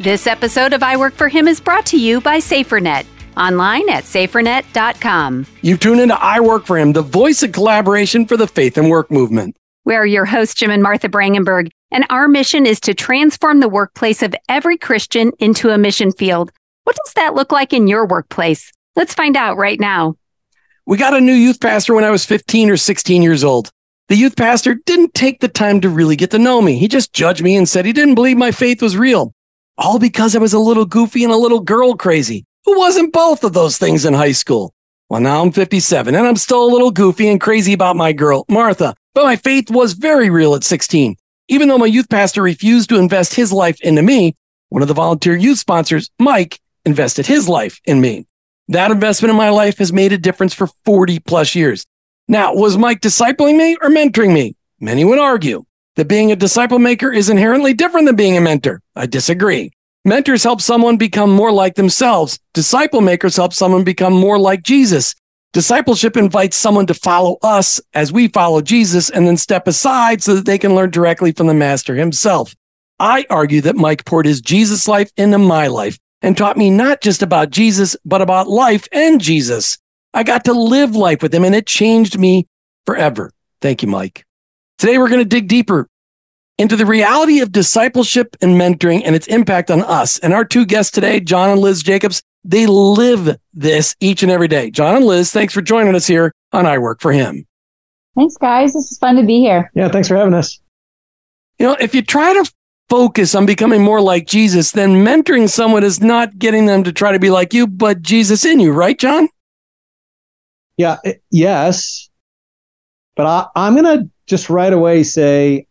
This episode of I Work for Him is brought to you by SaferNet. Online at safernet.com. You've tuned into I Work for Him, the voice of collaboration for the faith and work movement. We are your hosts, Jim and Martha Brangenberg, and our mission is to transform the workplace of every Christian into a mission field. What does that look like in your workplace? Let's find out right now. We got a new youth pastor when I was 15 or 16 years old. The youth pastor didn't take the time to really get to know me. He just judged me and said he didn't believe my faith was real all because I was a little goofy and a little girl crazy. Who wasn't both of those things in high school? Well, now I'm 57 and I'm still a little goofy and crazy about my girl, Martha. But my faith was very real at 16. Even though my youth pastor refused to invest his life into me, one of the volunteer youth sponsors, Mike, invested his life in me. That investment in my life has made a difference for 40 plus years. Now, was Mike discipling me or mentoring me? Many would argue that being a disciple maker is inherently different than being a mentor. I disagree. Mentors help someone become more like themselves. Disciple makers help someone become more like Jesus. Discipleship invites someone to follow us as we follow Jesus and then step aside so that they can learn directly from the master himself. I argue that Mike poured his Jesus life into my life and taught me not just about Jesus, but about life and Jesus. I got to live life with him and it changed me forever. Thank you, Mike. Today, we're going to dig deeper into the reality of discipleship and mentoring and its impact on us. And our two guests today, John and Liz Jacobs, they live this each and every day. John and Liz, thanks for joining us here on I Work for Him. Thanks, guys. This is fun to be here. Yeah, thanks for having us. You know, if you try to focus on becoming more like Jesus, then mentoring someone is not getting them to try to be like you, but Jesus in you, right, John? Yeah, yes. But I, I'm going to just right away say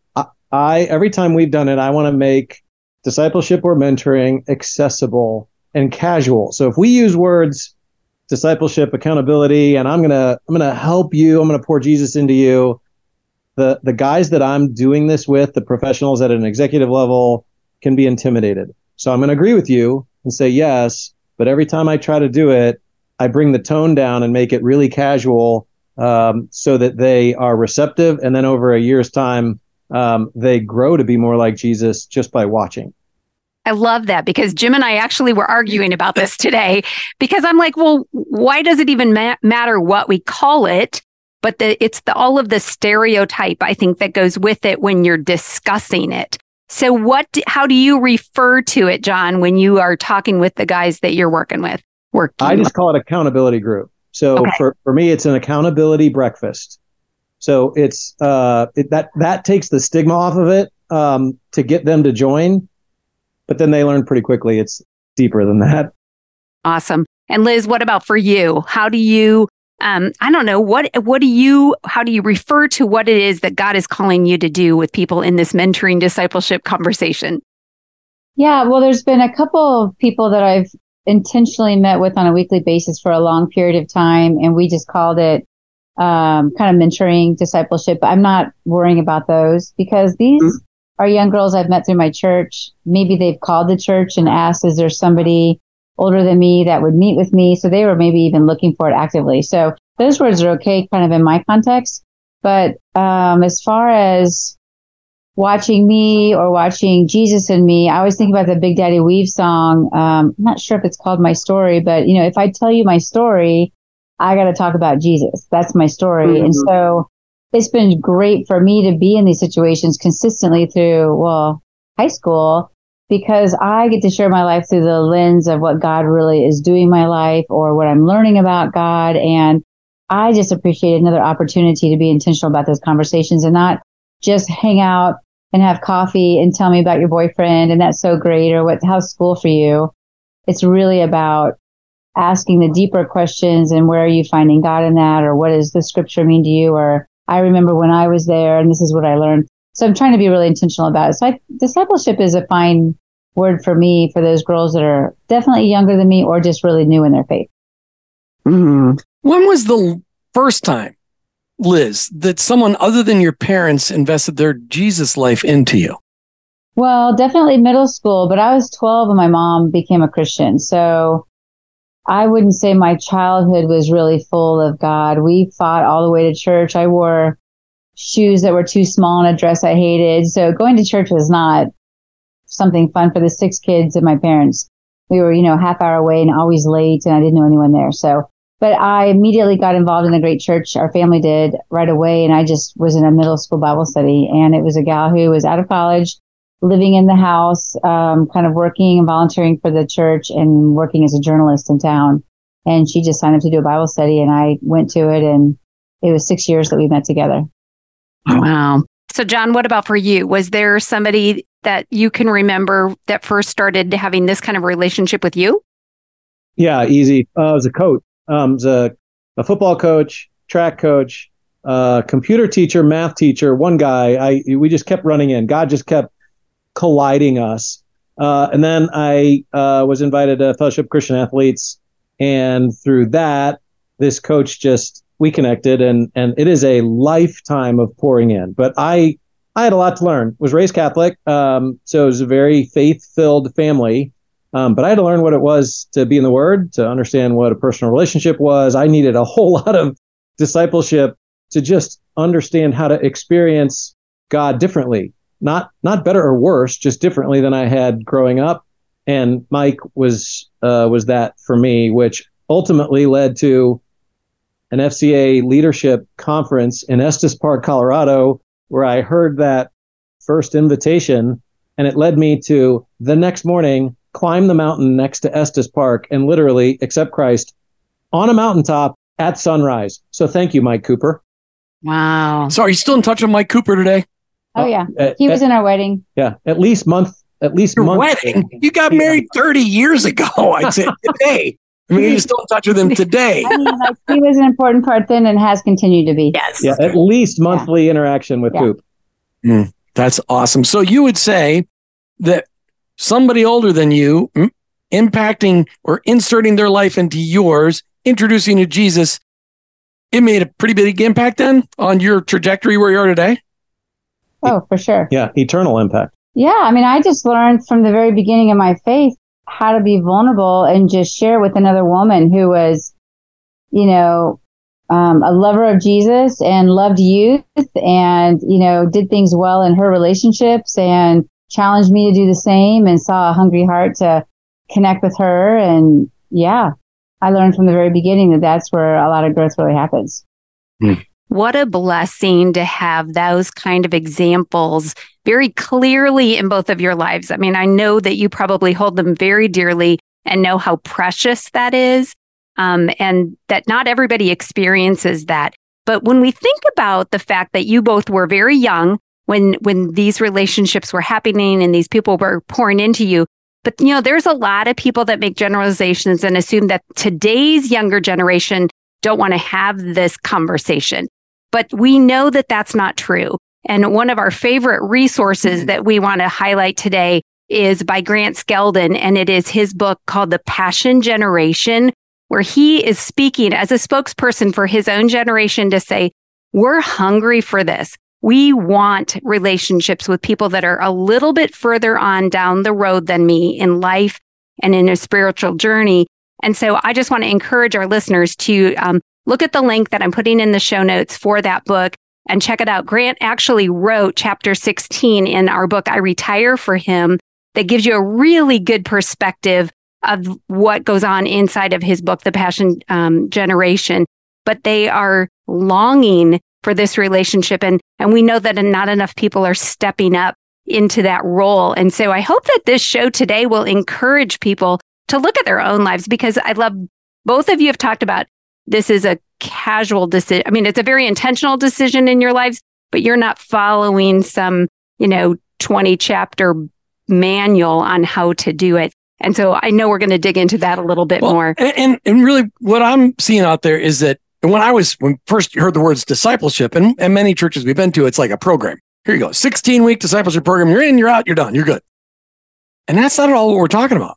I, every time we've done it, I want to make discipleship or mentoring accessible and casual. So if we use words discipleship, accountability, and I'm gonna I'm gonna help you, I'm gonna pour Jesus into you. The the guys that I'm doing this with, the professionals at an executive level, can be intimidated. So I'm gonna agree with you and say yes, but every time I try to do it, I bring the tone down and make it really casual um, so that they are receptive. And then over a year's time, um, they grow to be more like Jesus just by watching. I love that because Jim and I actually were arguing about this today because I'm like, well, why does it even ma- matter what we call it? But the, it's the, all of the stereotype I think that goes with it when you're discussing it. So what, how do you refer to it, John, when you are talking with the guys that you're working with? Working I just call it accountability group. So okay. for, for me, it's an accountability breakfast. So it's uh, it, that that takes the stigma off of it um, to get them to join, but then they learn pretty quickly. It's deeper than that. Awesome. And Liz, what about for you? How do you? Um, I don't know what what do you how do you refer to what it is that God is calling you to do with people in this mentoring discipleship conversation? Yeah, well, there's been a couple of people that I've intentionally met with on a weekly basis for a long period of time, and we just called it um, kind of mentoring discipleship. I'm not worrying about those because these mm-hmm. are young girls I've met through my church. Maybe they've called the church and asked, "Is there somebody older than me that would meet with me?" So they were maybe even looking for it actively. So those words are okay, kind of in my context. But um, as far as watching me or watching Jesus in me, I always think about the Big Daddy Weave song. Um, I'm not sure if it's called My Story, but you know, if I tell you my story, I got to talk about Jesus. That's my story. Mm-hmm. And so it's been great for me to be in these situations consistently through, well, high school because I get to share my life through the lens of what God really is doing in my life or what I'm learning about God. And I just appreciate another opportunity to be intentional about those conversations and not just hang out and have coffee and tell me about your boyfriend and that's so great or what how's school for you. It's really about asking the deeper questions and where are you finding God in that or what does the scripture mean to you or I remember when I was there and this is what I learned. So I'm trying to be really intentional about it. So I, discipleship is a fine word for me for those girls that are definitely younger than me or just really new in their faith. Mm-hmm. When was the first time Liz, that someone other than your parents invested their Jesus life into you? Well, definitely middle school, but I was 12 when my mom became a Christian. So I wouldn't say my childhood was really full of God. We fought all the way to church. I wore shoes that were too small and a dress I hated. So going to church was not something fun for the six kids and my parents. We were, you know, half hour away and always late and I didn't know anyone there. So, but I immediately got involved in the great church. Our family did right away. And I just was in a middle school Bible study and it was a gal who was out of college, living in the house, um, kind of working and volunteering for the church and working as a journalist in town. And she just signed up to do a Bible study and I went to it and it was six years that we met together. Wow. So, John, what about for you? Was there somebody that you can remember that first started having this kind of relationship with you? Yeah, easy. Uh, I was a coach. Um, I was a, a football coach, track coach, uh, computer teacher, math teacher. One guy, I we just kept running in. God just kept colliding us. Uh, and then I uh, was invited to Fellowship Christian Athletes, and through that, this coach just we connected, and and it is a lifetime of pouring in. But I I had a lot to learn. Was raised Catholic, um, so it was a very faith filled family. Um, but I had to learn what it was to be in the Word, to understand what a personal relationship was. I needed a whole lot of discipleship to just understand how to experience God differently, not not better or worse, just differently than I had growing up. And Mike was uh, was that for me, which ultimately led to an FCA leadership conference in Estes Park, Colorado, where I heard that first invitation, and it led me to the next morning climb the mountain next to Estes Park and literally accept Christ on a mountaintop at sunrise. So thank you, Mike Cooper. Wow. So are you still in touch with Mike Cooper today? Oh yeah, uh, he was in our wedding. Yeah, at least month. At least Your month. wedding. You got married thirty years ago. I'd say today. I mean, you're still in touch with him today. I mean, like, he was an important part then and has continued to be. Yes. Yeah, at least monthly yeah. interaction with yeah. Coop. Mm, that's awesome. So you would say that somebody older than you mm, impacting or inserting their life into yours, introducing you to Jesus, it made a pretty big impact then on your trajectory where you are today? Oh, for sure. Yeah, eternal impact. Yeah, I mean, I just learned from the very beginning of my faith how to be vulnerable and just share with another woman who was, you know, um, a lover of Jesus and loved youth and, you know, did things well in her relationships and challenged me to do the same and saw a hungry heart to connect with her. And yeah, I learned from the very beginning that that's where a lot of growth really happens. Mm. What a blessing to have those kind of examples very clearly in both of your lives. I mean, I know that you probably hold them very dearly and know how precious that is, um, and that not everybody experiences that. But when we think about the fact that you both were very young when when these relationships were happening and these people were pouring into you, but you know, there's a lot of people that make generalizations and assume that today's younger generation don't want to have this conversation. But we know that that's not true. And one of our favorite resources mm-hmm. that we want to highlight today is by Grant Skeldon. And it is his book called The Passion Generation, where he is speaking as a spokesperson for his own generation to say, we're hungry for this. We want relationships with people that are a little bit further on down the road than me in life and in a spiritual journey. And so I just want to encourage our listeners to um, look at the link that I'm putting in the show notes for that book and check it out. Grant actually wrote chapter 16 in our book, I Retire for Him, that gives you a really good perspective of what goes on inside of his book, The Passion um, Generation. But they are longing for this relationship. And, and we know that not enough people are stepping up into that role. And so I hope that this show today will encourage people to look at their own lives because I love both of you have talked about this is a casual decision. I mean, it's a very intentional decision in your lives, but you're not following some, you know, 20 chapter manual on how to do it. And so I know we're going to dig into that a little bit well, more. And, and really what I'm seeing out there is that when I was, when first heard the words discipleship and, and many churches we've been to, it's like a program. Here you go, 16 week discipleship program. You're in, you're out, you're done, you're good. And that's not at all what we're talking about.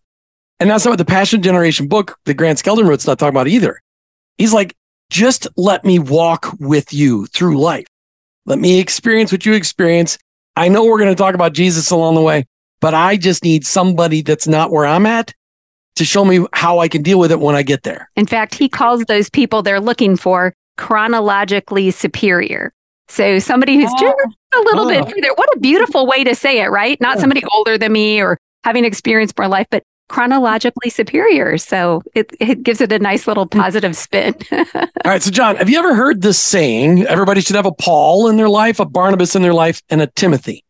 And that's not what the Passion Generation book that Grant Skeldon wrote is not talking about either. He's like, just let me walk with you through life. Let me experience what you experience. I know we're going to talk about Jesus along the way, but I just need somebody that's not where I'm at to show me how I can deal with it when I get there. In fact, he calls those people they're looking for chronologically superior. So somebody who's just oh. a little bit Oh. further. What a beautiful way to say it, right? Not somebody older than me or having experienced more life, but chronologically superior. So it, it gives it a nice little positive spin. All right. So, John, have you ever heard this saying? Everybody should have a Paul in their life, a Barnabas in their life, and a Timothy.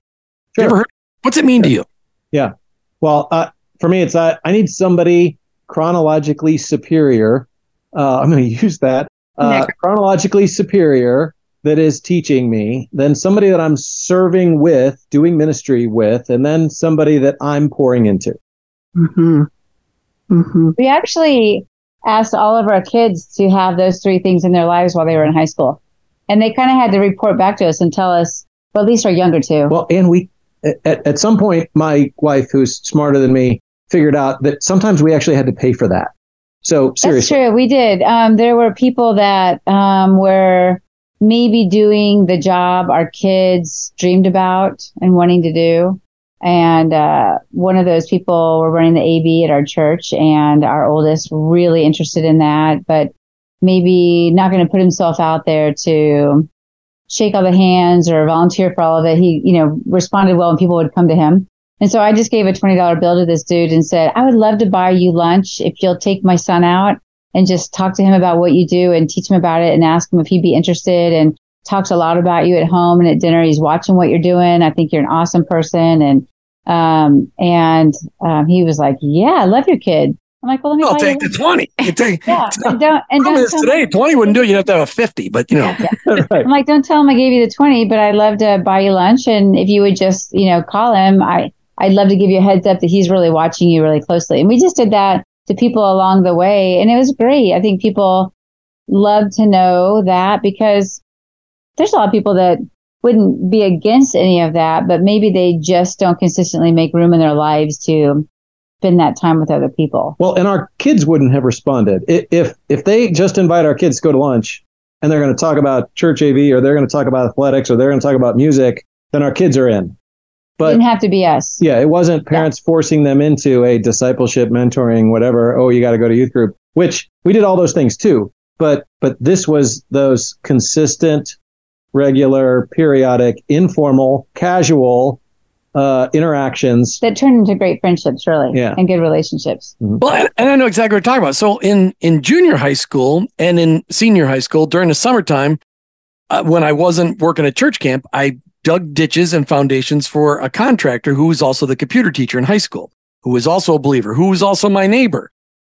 You ever heard? What's it mean to you? Yeah. Well, uh, for me, it's uh, I need somebody chronologically superior. Uh, I'm going to use that uh, chronologically superior that is teaching me, then somebody that I'm serving with, doing ministry with, and then somebody that I'm pouring into. Mm-hmm. Mm-hmm. We actually asked all of our kids to have those three things in their lives while they were in high school. And they kind of had to report back to us and tell us, well, at least our younger two. Well, and we at, at some point, my wife, who's smarter than me, figured out that sometimes we actually had to pay for that. So That's seriously, true. We did. Um, there were people that um, were maybe doing the job our kids dreamed about and wanting to do. And uh, one of those people were running the AV at our church, and our oldest really interested in that, but maybe not going to put himself out there to shake all the hands or volunteer for all of it. He, you know, responded well and people would come to him. And so I just gave a $20 bill to this dude and said, I would love to buy you lunch if you'll take my son out and just talk to him about what you do and teach him about it and ask him if he'd be interested and talks a lot about you at home and at dinner. He's watching what you're doing. I think you're an awesome person. And, um, and, um, he was like, yeah, I love your kid. I'm like, well, let me I'll take you the 20. You take, yeah, and don't and don't tell today, me, 20 wouldn't do it. You'd have to have a 50, but you know. right. I'm like, don't tell him I gave you the twenty, but I'd love to buy you lunch, and if you would just, you know, call him, I I'd love to give you a heads up that he's really watching you really closely. And we just did that to people along the way, and it was great. I think people love to know that because there's a lot of people that wouldn't be against any of that, but maybe they just don't consistently make room in their lives to spend that time with other people. Well, and our kids wouldn't have responded if if they just invite our kids to go to lunch and they're going to talk about church AV or they're going to talk about athletics or they're going to talk about music, then our kids are in. But it didn't have to be us. yeah, it wasn't parents forcing them into a discipleship, mentoring, whatever. Oh, you got to go to youth group, which we did all those things too. But but this was those consistent, regular, periodic, informal, casual uh, interactions. that turn into great friendships, really, Yeah. and good relationships. Well, and, and I know exactly what you're talking about. So in in junior high school and in senior high school during the summertime, uh, when I wasn't working at church camp, I dug ditches and foundations for a contractor who was also the computer teacher in high school, who was also a believer, who was also my neighbor,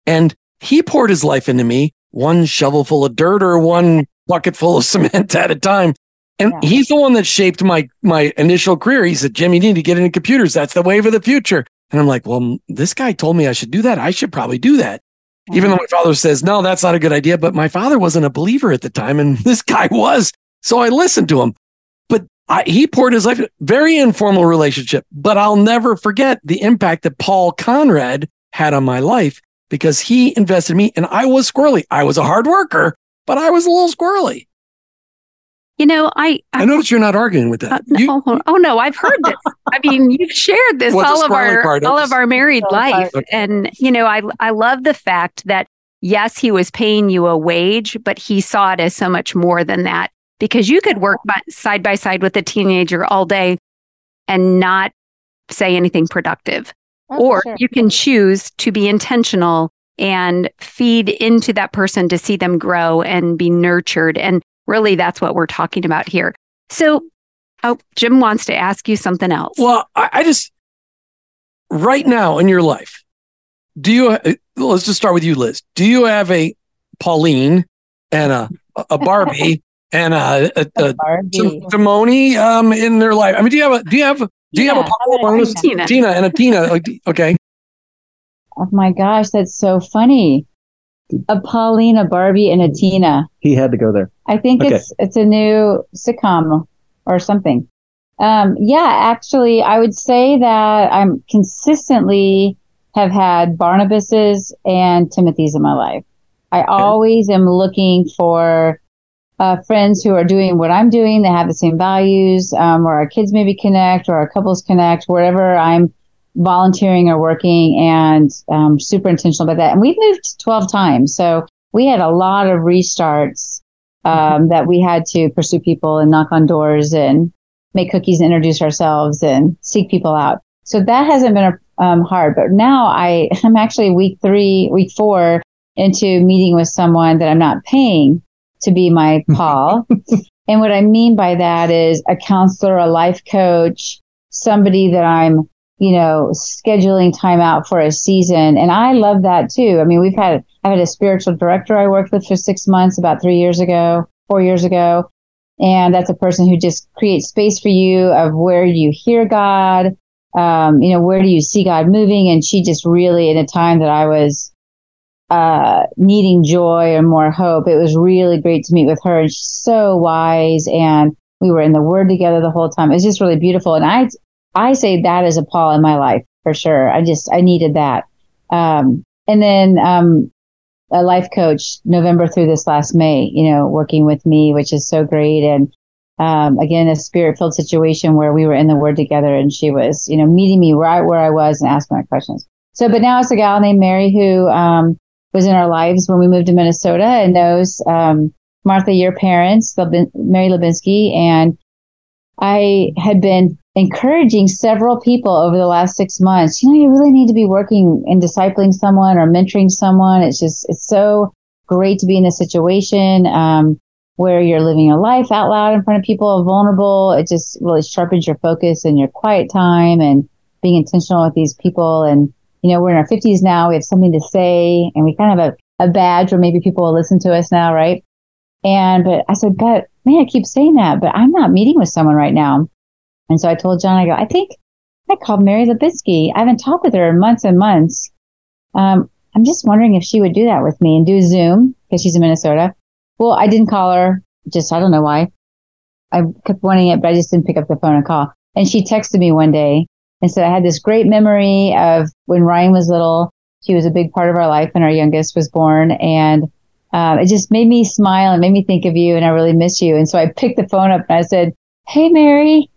and he poured his life into me, one shovel full of dirt or one bucket full of cement at a time. And Yeah. he's the one that shaped my my initial career. He said, "Jim, you need to get into computers. That's the wave of the future." And I'm like, well, this guy told me I should do that. I should probably do that. Even though my father says, no, that's not a good idea. But my father wasn't a believer at the time, and this guy was. So I listened to him. But I, he poured his life, very informal relationship. But I'll never forget the impact that Paul Conrad had on my life because he invested in me and I was squirrely. I was a hard worker, but I was a little squirrely. You know, I, I I notice you're not arguing with that. Uh, no, You- oh, oh, no, I've heard this. I mean, you've shared this Well, all of our part, all just- of our married life, okay. and you know, I I love the fact that yes, he was paying you a wage, but he saw it as so much more than that because you could work by, side by side with a teenager all day and not say anything productive, Oh, or sure. you can choose to be intentional and feed into that person to see them grow and be nurtured, and really, that's what we're talking about here. So, oh, Jim wants to ask you something else. Well, I, I just right now in your life, do you? uh, Let's just start with you, Liz. Do you have a Pauline and a a Barbie and a, a, a Barbie. Simone um in their life? I mean, do you have a do you have a do you have a Yeah, Paul how a Barnes? Tina? Tina and a Tina? Okay, Oh my gosh, that's so funny. A Paulina, Barbie, and a Tina. He had to go there. I think Okay. it's it's a new sitcom or something. Um, yeah, actually, I would say that I'm consistently have had Barnabas's and Timothy's in my life. I always am looking for uh, friends who are doing what I'm doing. They have the same values, um, or our kids maybe connect, or our couples connect, wherever I'm volunteering or working, and um, super intentional about that. And we've moved 12 times, so we had a lot of restarts um, that we had to pursue people and knock on doors and make cookies and introduce ourselves and seek people out. So that hasn't been um, hard. But now I, I'm actually week three, week four into meeting with someone that I'm not paying to be my Paul. and what I mean by that is a counselor, a life coach, somebody that I'm, you know, scheduling time out for a season. And I love that too. I mean, we've had, I had a spiritual director I worked with for six months about three years ago, four years ago. And that's a person who just creates space for you of where you hear God, um, you know, where do you see God moving? And she just really, in a time that I was uh, needing joy or more hope, it was really great to meet with her. And she's so wise. And we were in the Word together the whole time. It's just really beautiful. And I, I say that is a Paul in my life for sure. I just, I needed that. Um, and then, um, a life coach November through this last May, you know, working with me, which is so great. And um, again, a spirit filled situation where we were in the word together and she was, you know, meeting me right where I was and asking my questions. So, but now it's a gal named Mary who, um, was in our lives when we moved to Minnesota and knows, um, Martha, your parents, Mary Lubinsky. And I had been encouraging several people over the last six months, you know, you really need to be working and discipling someone or mentoring someone. It's just, it's so great to be in a situation. Um, where you're living your life out loud in front of people, vulnerable. It just really sharpens your focus and your quiet time and being intentional with these people. And, you know, we're in our 50s now. We have something to say and we kind of have a, a badge where maybe people will listen to us now, right? And, but I said, but man, I keep saying that, but I'm not meeting with someone right now. And so I told John, I go, I think I called Mary Lubinsky. I haven't talked with her in months and months. Um, I'm just wondering if she would do that with me and do Zoom because she's in Minnesota well, I didn't call her. Just, I don't know why. I kept wanting it, but I just didn't pick up the phone and call. And she texted me one day and said, I had this great memory of when Ryan was little. She was a big part of our life when our youngest was born. And uh, it just made me smile and made me think of you. And I really miss you. And so I picked the phone up and I said, Hey, Mary.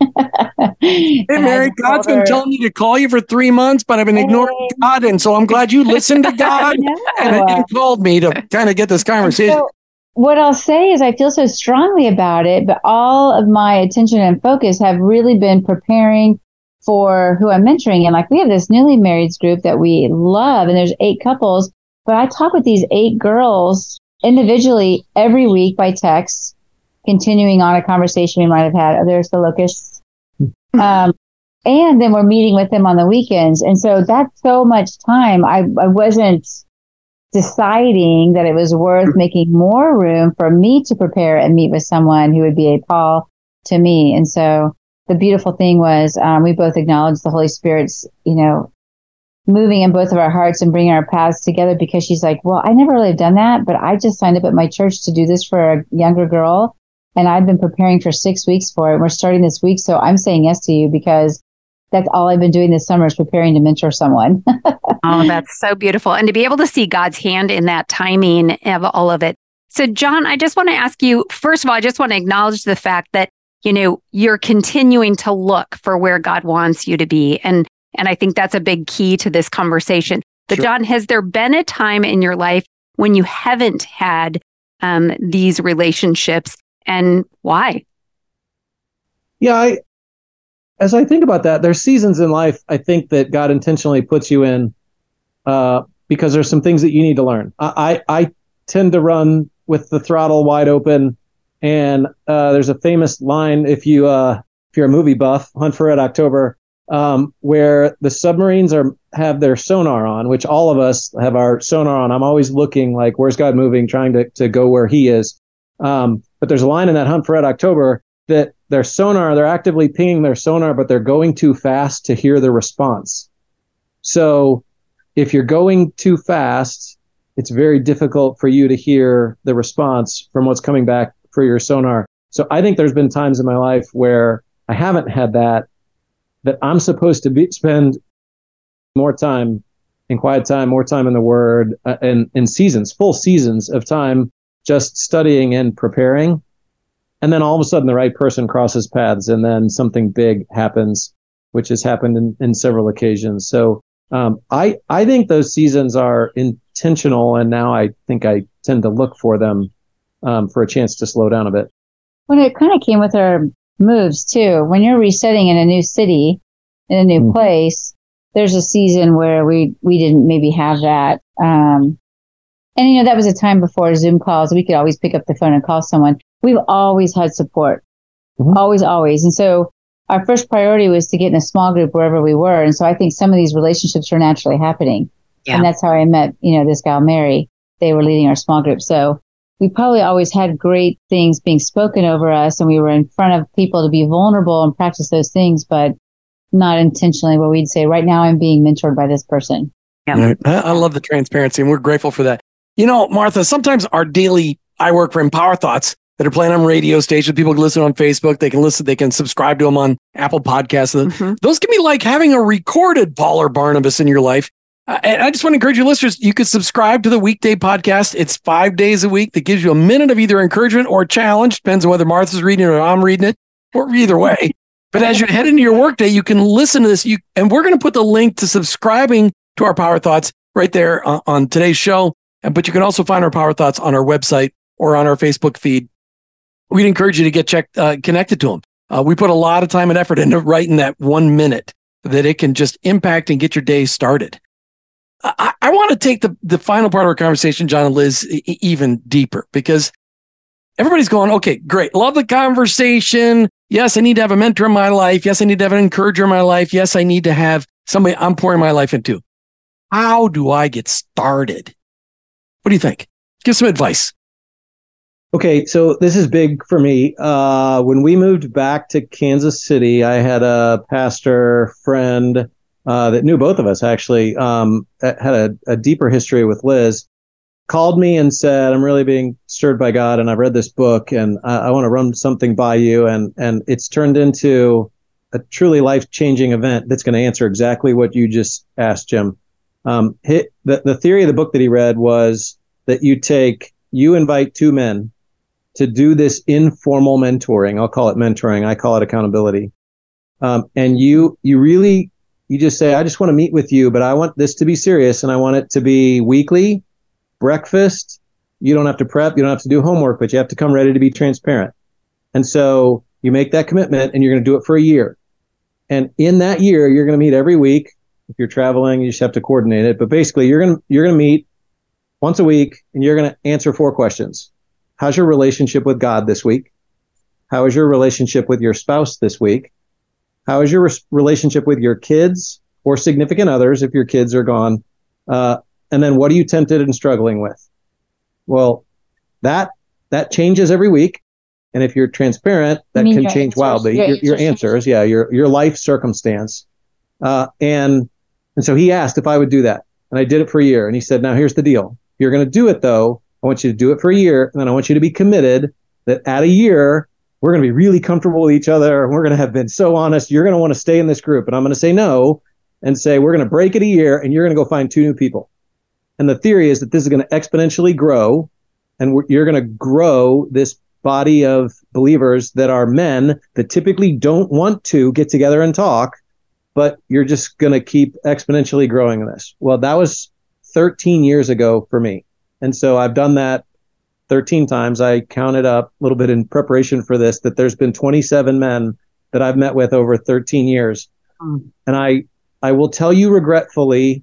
hey, Mary, God's been telling me to call you for three months, but I've been ignoring hey. God. And so I'm glad you listened to God and, and, called me to kind of get this conversation. So, what I'll say is I feel so strongly about it, but all of my attention and focus have really been preparing for who I'm mentoring. And like we have this newly married group that we love, and there's eight couples, but I talk with these eight girls individually every week by text, continuing on a conversation we might have had. Oh, there's the locusts. Um, and then we're meeting with them on the weekends. And so that's so much time. I, I wasn't deciding that it was worth making more room for me to prepare and meet with someone who would be a Paul to me. And so the beautiful thing was um, we both acknowledged the Holy Spirit's, you know, moving in both of our hearts and bringing our paths together because she's like, well, I never really have done that, but I just signed up at my church to do this for a younger girl. And I've been preparing for six weeks for it. We're starting this week. So I'm saying yes to you because that's all I've been doing this summer is preparing to mentor someone. oh, that's so beautiful. And to be able to see God's hand in that timing of all of it. So, John, I just want to ask you first of all, I just want to acknowledge the fact that, you know, you're continuing to look for where God wants you to be. And and I think that's a big key to this conversation. But sure. John, has there been a time in your life when you haven't had um, these relationships and why? Yeah, I, as I think about that, there's seasons in life I think that God intentionally puts you in uh, because there's some things that you need to learn. I, I, I tend to run with the throttle wide open, and uh, there's a famous line if you uh, if you're a movie buff, Hunt for Red October, um, where the submarines are have their sonar on, which all of us have our sonar on. I'm always looking like where's God moving, trying to to go where He is. Um, but there's a line in that Hunt for Red October that their sonar, they're actively pinging their sonar, but they're going too fast to hear the response. So if you're going too fast, it's very difficult for you to hear the response from what's coming back for your sonar. So I think there's been times in my life where I haven't had that, that I'm supposed to be, spend more time in quiet time, more time in the Word, uh, and in seasons, full seasons of time just studying and preparing and then all of a sudden the right person crosses paths and then something big happens which has happened in, in several occasions so um, I, I think those seasons are intentional and now i think i tend to look for them um, for a chance to slow down a bit. When it kind of came with our moves too. When you're resetting in a new city, in a new mm-hmm. place, there's a season where we we didn't maybe have that. Um, and you know that was a time before Zoom calls. We could always pick up the phone and call someone. We've always had support, mm-hmm. always, always. And so our first priority was to get in a small group wherever we were. And so I think some of these relationships are naturally happening. Yeah. And that's how I met, you know, this gal Mary. They were leading our small group. So we probably always had great things being spoken over us and we were in front of people to be vulnerable and practice those things, but not intentionally where we'd say, right now I'm being mentored by this person. Yeah. I love the transparency and we're grateful for that. You know, Martha, sometimes our daily, I Work for Him Power Thoughts that are playing on radio stations. People can listen on Facebook. They can listen, they can subscribe to them on Apple Podcasts. Mm-hmm. Those can be like having a recorded Paul or Barnabas in your life. Uh, and I just want to encourage you listeners, you could subscribe to the weekday podcast. It's five days a week that gives you a minute of either encouragement or challenge. Depends on whether Martha's reading it or I'm reading it, or either way. But as you head into your workday, you can listen to this. You and we're going to put the link to subscribing to our Power Thoughts right there on, on today's show. But you can also find our Power Thoughts on our website or on our Facebook feed. We'd encourage you to get checked, uh, connected to them. Uh, we put a lot of time and effort into writing that one minute that it can just impact and get your day started. I, I want to take the, the final part of our conversation, John and Liz, e- even deeper because everybody's going, okay, great. Love the conversation. Yes, I need to have a mentor in my life. Yes, I need to have an encourager in my life. Yes, I need to have somebody I'm pouring my life into. How do I get started? What do you think? Give some advice. Okay, so this is big for me. Uh, when we moved back to Kansas City, I had a pastor friend uh, that knew both of us actually, um, had a, a, deeper history with Liz, called me and said, I'm really being stirred by God and I've read this book and I, I want to run something by you. And, and it's turned into a truly life changing event that's going to answer exactly what you just asked, Jim. Um, hit, the, the theory of the book that he read was that you take, you invite two men to do this informal mentoring. I'll call it mentoring. I call it accountability. Um, and you, you really you just say, I just want to meet with you, but I want this to be serious and I want it to be weekly, breakfast. You don't have to prep, you don't have to do homework, but you have to come ready to be transparent. And so you make that commitment and you're going to do it for a year. And in that year, you're going to meet every week. If you're traveling, you just have to coordinate it. But basically, you're going to you're going to meet once a week and you're going to answer four questions. How's your relationship with God this week? How is your relationship with your spouse this week? How is your re- relationship with your kids or significant others if your kids are gone? Uh, and then what are you tempted and struggling with? Well, that that changes every week. And if you're transparent, that can change answers, wildly. Your, your, your answers, yeah, your your life circumstance. Uh, and and so he asked if I would do that, and I did it for a year. And he said, "Now here's the deal. If you're going to do it, though, I want you to do it for a year, and then I want you to be committed that at a year we're going to be really comfortable with each other. And we're going to have been so honest. You're going to want to stay in this group. And I'm going to say no and say, we're going to break it a year and you're going to go find two new people. And the theory is that this is going to exponentially grow and you're going to grow this body of believers that are men that typically don't want to get together and talk, but you're just going to keep exponentially growing this. Well, that was 13 years ago for me. And so I've done that 13 times. I counted up a little bit in preparation for this that there's been 27 men that I've met with over 13 years. Mm. And I I will tell you regretfully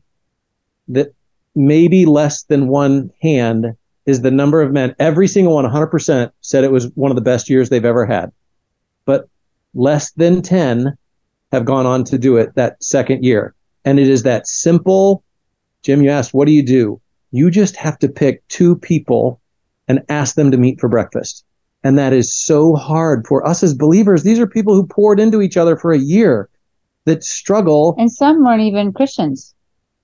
that maybe less than one hand is the number of men. Every single one, 100%, said it was one of the best years they've ever had. But less than 10 have gone on to do it that second year. And it is that simple. Jim, you asked, what do you do? You just have to pick two people and ask them to meet for breakfast. And that is so hard for us as believers. These are people who poured into each other for a year that struggle. And some weren't even Christians.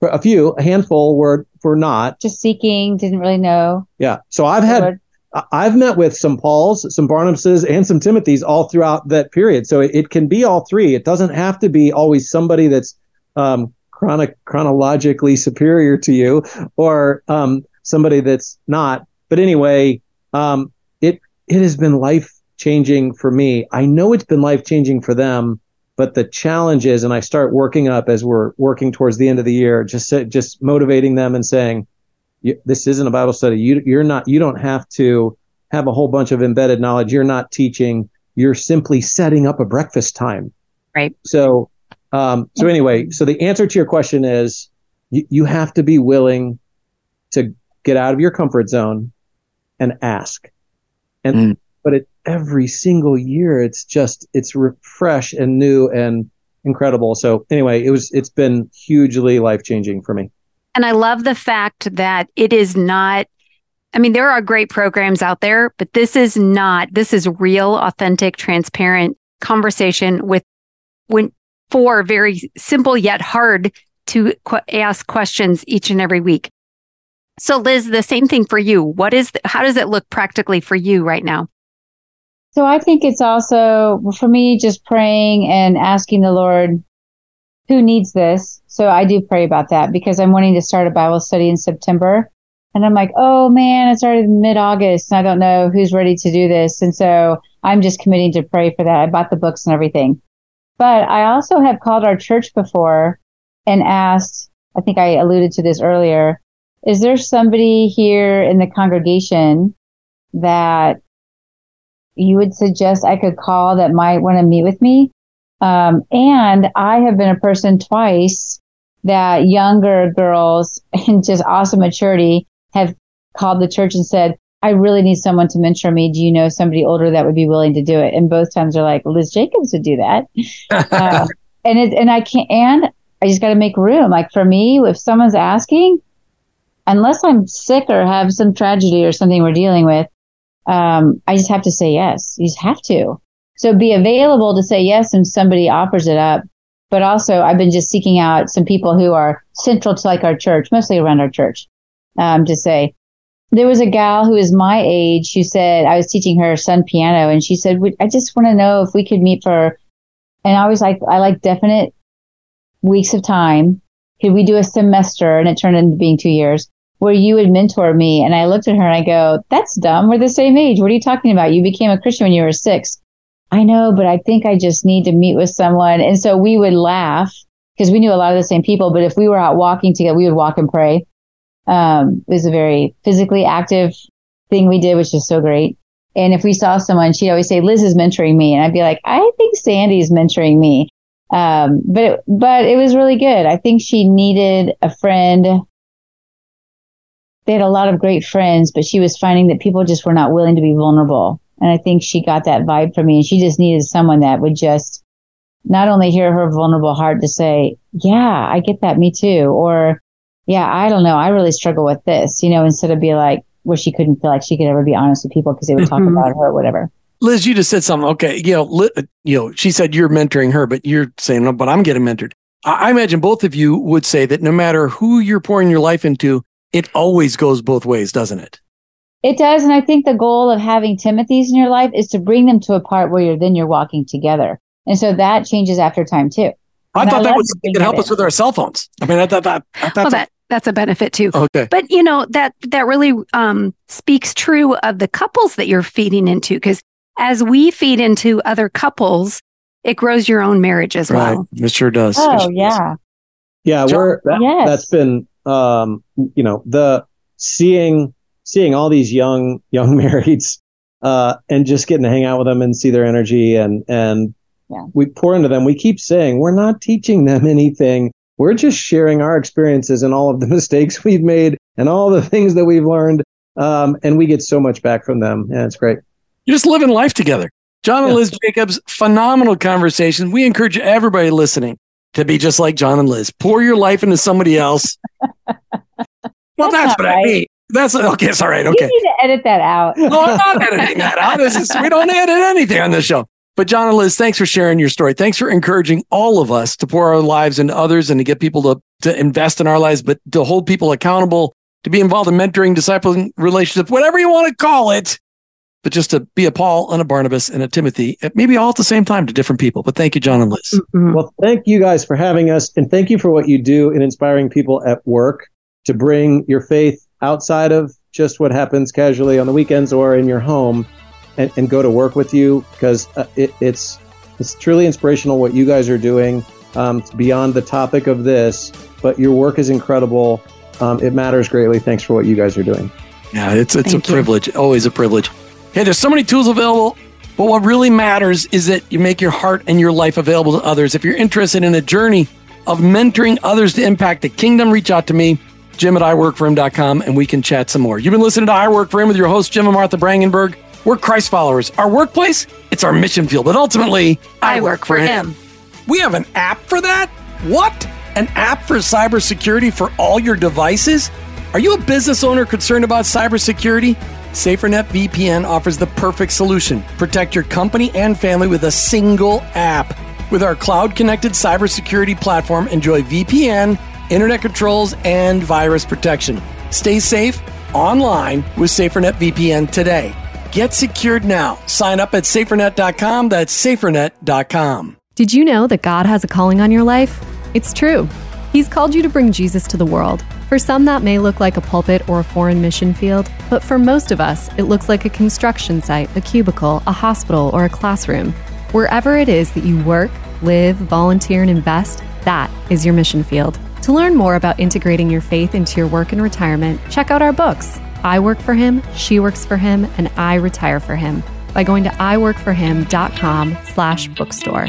For a few, a handful were were not. Just seeking, didn't really know. Yeah. So I've had I've met with some Pauls, some Barnabases, and some Timothys all throughout that period. So it, it can be all three. It doesn't have to be always somebody that's um, chronic, chronologically superior to you or um, somebody that's not. But anyway, um, it it has been life changing for me. I know it's been life changing for them, but the challenge is, and I start working up as we're working towards the end of the year, just just motivating them and saying, "This isn't a Bible study. You you're not. You don't have to." have a whole bunch of embedded knowledge. You're not teaching. You're simply setting up a breakfast time. Right. So, um, so anyway, so the answer to your question is you, you have to be willing to get out of your comfort zone and ask. And, Mm. but it, every single year, it's just, it's re- fresh and new and incredible. So anyway, it was, it's been hugely life changing for me. And I love the fact that it is not, I mean, there are great programs out there, but this is not, this is real, authentic, transparent conversation with when for very simple yet hard to qu- ask questions each and every week. So Liz, the same thing for you. What is, the, how does it look practically for you right now? So I think it's also for me just praying and asking the Lord who needs this. So I do pray about that because I'm wanting to start a Bible study in September. And I'm like, oh man, it's already mid August. And I don't know who's ready to do this. And so I'm just committing to pray for that. I bought the books and everything. But I also have called our church before and asked, I think I alluded to this earlier, is there somebody here in the congregation that you would suggest I could call that might want to meet with me? Um, and I have been a person twice that younger girls in just awesome maturity have called the church and said, I really need someone to mentor me. Do you know somebody older that would be willing to do it? And both times they're like, Liz Jacobs would do that. uh, and it, and I can't, and I just got to make room. Like for me, if someone's asking, unless I'm sick or have some tragedy or something we're dealing with, um, I just have to say yes. You just have to. So be available to say yes when somebody offers it up. But also, I've been just seeking out some people who are central to like our church, mostly around our church, um, to say, there was a gal who is my age who said I was teaching her son piano, and she said, "I just want to know if we could meet for." And I was like, I like definite weeks of time. Could we do a semester? And it turned into being two years where you would mentor me. And I looked at her and I go, "That's dumb. We're the same age. What are you talking about? You became a Christian when you were six. I know, but I think I just need to meet with someone. And so we would laugh because we knew a lot of the same people. But if we were out walking together, we would walk and pray. Um, it was a very physically active thing we did, which is so great. And if we saw someone, she'd always say, Liz is mentoring me. And I'd be like, I think Sandy's mentoring me. Um, but, it, but it was really good. I think she needed a friend. They had a lot of great friends, but she was finding that people just were not willing to be vulnerable. And I think she got that vibe from me. And she just needed someone that would just not only hear her vulnerable heart to say, yeah, I get that. Me too. Or, yeah, I don't know. I really struggle with this, you know, instead of be like, where she couldn't feel like she could ever be honest with people because they would talk Mhm. about her or whatever. Liz, you just said something. Okay, you know, li- you know, she said you're mentoring her, but you're saying, no, but I'm getting mentored. I, I imagine both of you would say that no matter who you're pouring your life into, it always goes both ways, doesn't it? It does. And I think the goal of having Timothy's in your life is to bring them to a part where you're then you're walking together. And so that changes after time too. I And I thought that love was to something think that of help us with our cell phones. I mean, I thought that. I thought Well, that that's a benefit too. okay. But you know that that really um, speaks true of the couples that you're feeding into because as we feed into other couples, it grows your own marriage as Right. well. It sure does. Oh, sure does. yeah. Yeah, John- we're that, Yes. that's been um, you know the seeing seeing all these young young marrieds uh, and just getting to hang out with them and see their energy and and Yeah. we pour into them. We keep saying we're not teaching them anything. We're just sharing our experiences and all of the mistakes we've made and all the things that we've learned. Um, and we get so much back from them. Yeah, it's great. You're just living life together. John and Yeah. Liz Jacobs, phenomenal conversation. We encourage everybody listening to be just like John and Liz. Pour your life into somebody else. well, That's that's, not what I right. mean. That's okay. It's all right. You Okay. need to edit that out. No, I'm not editing that out. This is, we don't edit anything on this show. But John and Liz, thanks for sharing your story. Thanks for encouraging all of us to pour our lives into others and to get people to, to invest in our lives, but to hold people accountable, to be involved in mentoring, discipling, relationship, whatever you want to call it. But just to be a Paul and a Barnabas and a Timothy, maybe all at the same time to different people. But thank you, John and Liz. Mhm. Well, thank you guys for having us, and thank you for what you do in inspiring people at work to bring your faith outside of just what happens casually on the weekends or in your home, and, and go to work with you because uh, it, it's it's truly inspirational what you guys are doing. Um, beyond the topic of this, but your work is incredible. Um, it matters greatly. Thanks for what you guys are doing. Yeah, it's it's Thank a you. privilege, always a privilege. hey there's so many tools available, but what really matters is that you make your heart and your life available to others. If you're interested in a journey of mentoring others to impact the kingdom, reach out to me, Jim at iworkforhim.com, and we can chat some more. You've been listening to I Work for Him with your host, Jim and Martha Brangenberg. We're Christ followers. Our workplace, it's our mission field, but ultimately, I work for him. We have an app for that? What? An app for cybersecurity for all your devices? Are you a business owner concerned about cybersecurity? SaferNet VPN offers the perfect solution. Protect your company and family with a single app. With our cloud connected cybersecurity platform, enjoy VPN, internet controls, and virus protection. Stay safe online with SaferNet VPN today. Get secured now. Sign up at safernet.com. That's safernet.com. Did you know that God has a calling on your life? It's true. He's called you to bring Jesus to the world. For some, that may look like a pulpit or a foreign mission field, but for most of us, it looks like a construction site, a cubicle, a hospital, or a classroom. Wherever it is that you work, live, volunteer, and invest, that is your mission field. To learn more about integrating your faith into your work and retirement, check out our books I Work for Him, She Works for Him, and I Retire for Him by going to iworkforhim.com slash bookstore.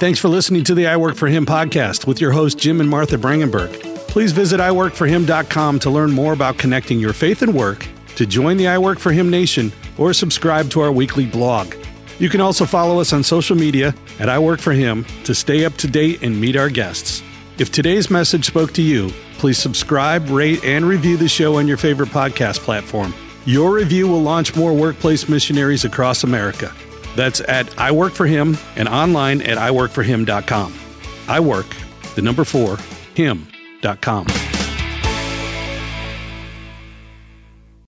Thanks for listening to the I Work for Him podcast with your host, Jim and Martha Brangenberg. Please visit iworkforhim.com to learn more about connecting your faith and work, to join the I Work for Him Nation, or subscribe to our weekly blog. You can also follow us on social media at I Work for Him to stay up to date and meet our guests. If today's message spoke to you, please subscribe, rate, and review the show on your favorite podcast platform. Your review will launch more workplace missionaries across America. That's at I Work for Him and online at iworkforhim.com. I work, the number four, him.com.